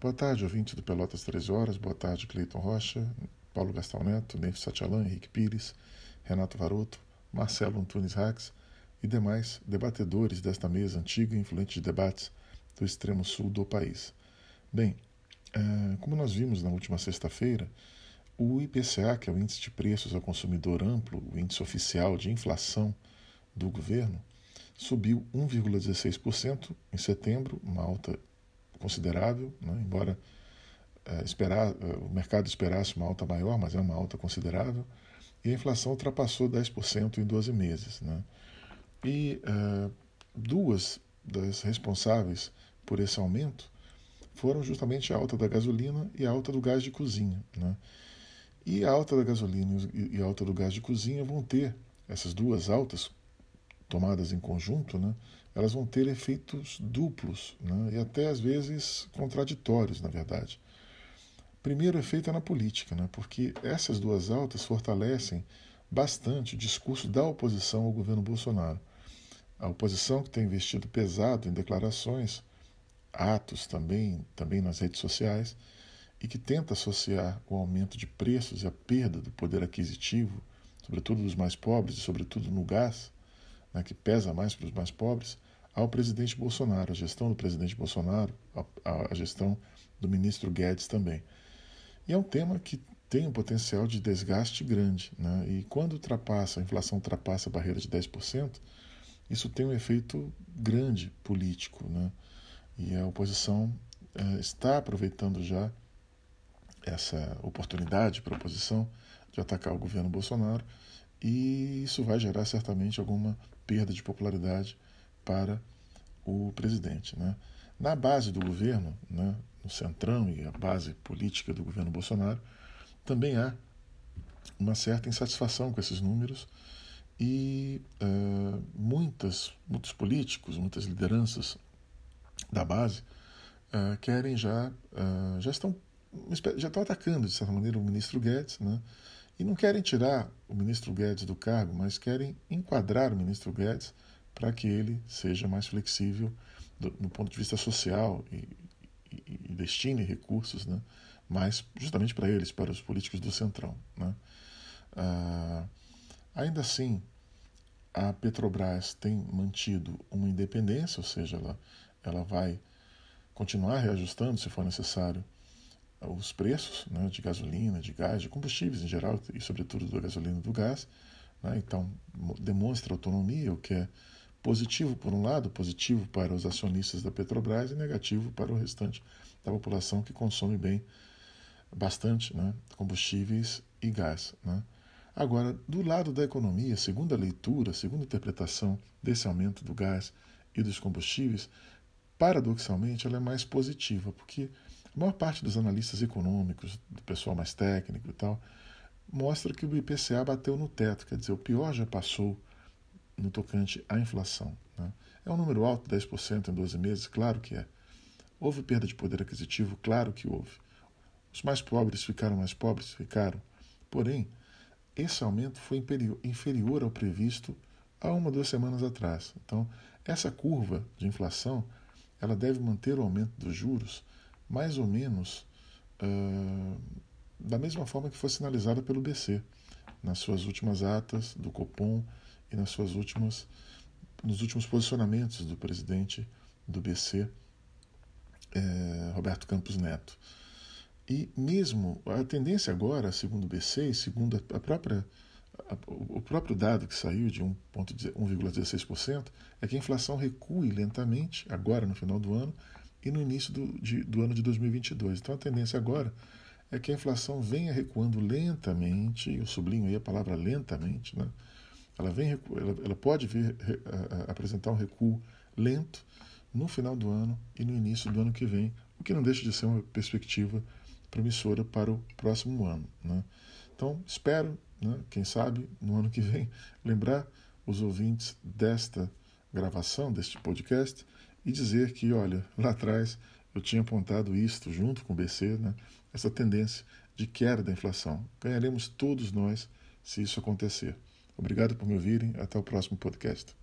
Boa tarde, ouvinte do Pelotas 13 Horas. Boa tarde, Cleiton Rocha, Paulo Gastão Neto, Neif Satialan, Henrique Pires, Renato Varoto, Marcelo Antunes Rax e demais debatedores desta mesa antiga e influente de debates do extremo sul do país. Bem, é, como nós vimos na última sexta-feira, o IPCA, que é o Índice de Preços ao Consumidor Amplo, o índice oficial de inflação do governo, subiu 1,16% em setembro, uma alta considerável, né? embora é, esperar, é, o mercado esperasse uma alta maior, mas é uma alta considerável, e a inflação ultrapassou 10% em 12 meses. Né? E é, duas das responsáveis por esse aumento foram justamente a alta da gasolina e a alta do gás de cozinha. Né? E a alta da gasolina e a alta do gás de cozinha vão ter, essas duas altas, tomadas em conjunto, né, elas vão ter efeitos duplos né, e até às vezes contraditórios, na verdade. Primeiro efeito é na política, né, porque essas duas altas fortalecem bastante o discurso da oposição ao governo Bolsonaro. A oposição que tem investido pesado em declarações, atos também, também nas redes sociais, e que tenta associar o aumento de preços e a perda do poder aquisitivo, sobretudo dos mais pobres e sobretudo no gás, né, que pesa mais para os mais pobres, ao presidente Bolsonaro, a gestão do presidente Bolsonaro, a, a gestão do ministro Guedes também. E é um tema que tem um potencial de desgaste grande. Né? E quando ultrapassa, a inflação ultrapassa a barreira de 10%, isso tem um efeito grande político. Né? E a oposição é, está aproveitando já essa oportunidade para a oposição de atacar o governo Bolsonaro e isso vai gerar certamente alguma perda de popularidade para o presidente. Né? Na base do governo, né, no centrão e a base política do governo Bolsonaro, também há uma certa insatisfação com esses números e uh, muitas, muitos políticos, muitas lideranças da base uh, querem já, uh, já estão já estão atacando de certa maneira o ministro Guedes, né? E não querem tirar o ministro Guedes do cargo, mas querem enquadrar o ministro Guedes para que ele seja mais flexível do, do ponto de vista social e, e, e destine recursos né, mais justamente para eles, para os políticos do Centrão. Né? Ah, ainda assim, a Petrobras tem mantido uma independência, ou seja, ela, ela vai continuar reajustando se for necessário os preços né, de gasolina, de gás, de combustíveis em geral, e sobretudo da gasolina e do gás. Né, então, demonstra autonomia, o que é positivo, por um lado, positivo para os acionistas da Petrobras e negativo para o restante da população que consome bem bastante né, combustíveis e gás. Né. Agora, do lado da economia, segundo a leitura, segundo a interpretação desse aumento do gás e dos combustíveis, paradoxalmente ela é mais positiva, porque a maior parte dos analistas econômicos, do pessoal mais técnico e tal, mostra que o IPCA bateu no teto, quer dizer, o pior já passou no tocante à inflação. Né? É um número alto, 10% em 12 meses? Claro que é. Houve perda de poder aquisitivo? Claro que houve. Os mais pobres ficaram mais pobres? Ficaram. Porém, esse aumento foi inferior ao previsto há uma, duas semanas atrás. Então, essa curva de inflação ela deve manter o aumento dos juros mais ou menos uh, da mesma forma que foi sinalizada pelo BC nas suas últimas atas do Copom e nas suas últimas nos últimos posicionamentos do presidente do BC eh, Roberto Campos Neto. E mesmo a tendência agora segundo o BC e segundo a própria o próprio dado que saiu de 1,16% é que a inflação recue lentamente agora no final do ano e no início do, de, do ano de 2022. Então a tendência agora é que a inflação venha recuando lentamente, eu sublinho aí a palavra lentamente, né? ela, vem, ela, ela pode vir a, a, apresentar um recuo lento no final do ano e no início do ano que vem, o que não deixa de ser uma perspectiva promissora para o próximo ano. Né? Então, espero, né, quem sabe, no ano que vem, lembrar os ouvintes desta gravação, deste podcast, e dizer que, olha, lá atrás eu tinha apontado isto junto com o BC, né, essa tendência de queda da inflação. Ganharemos todos nós se isso acontecer. Obrigado por me ouvirem. Até o próximo podcast.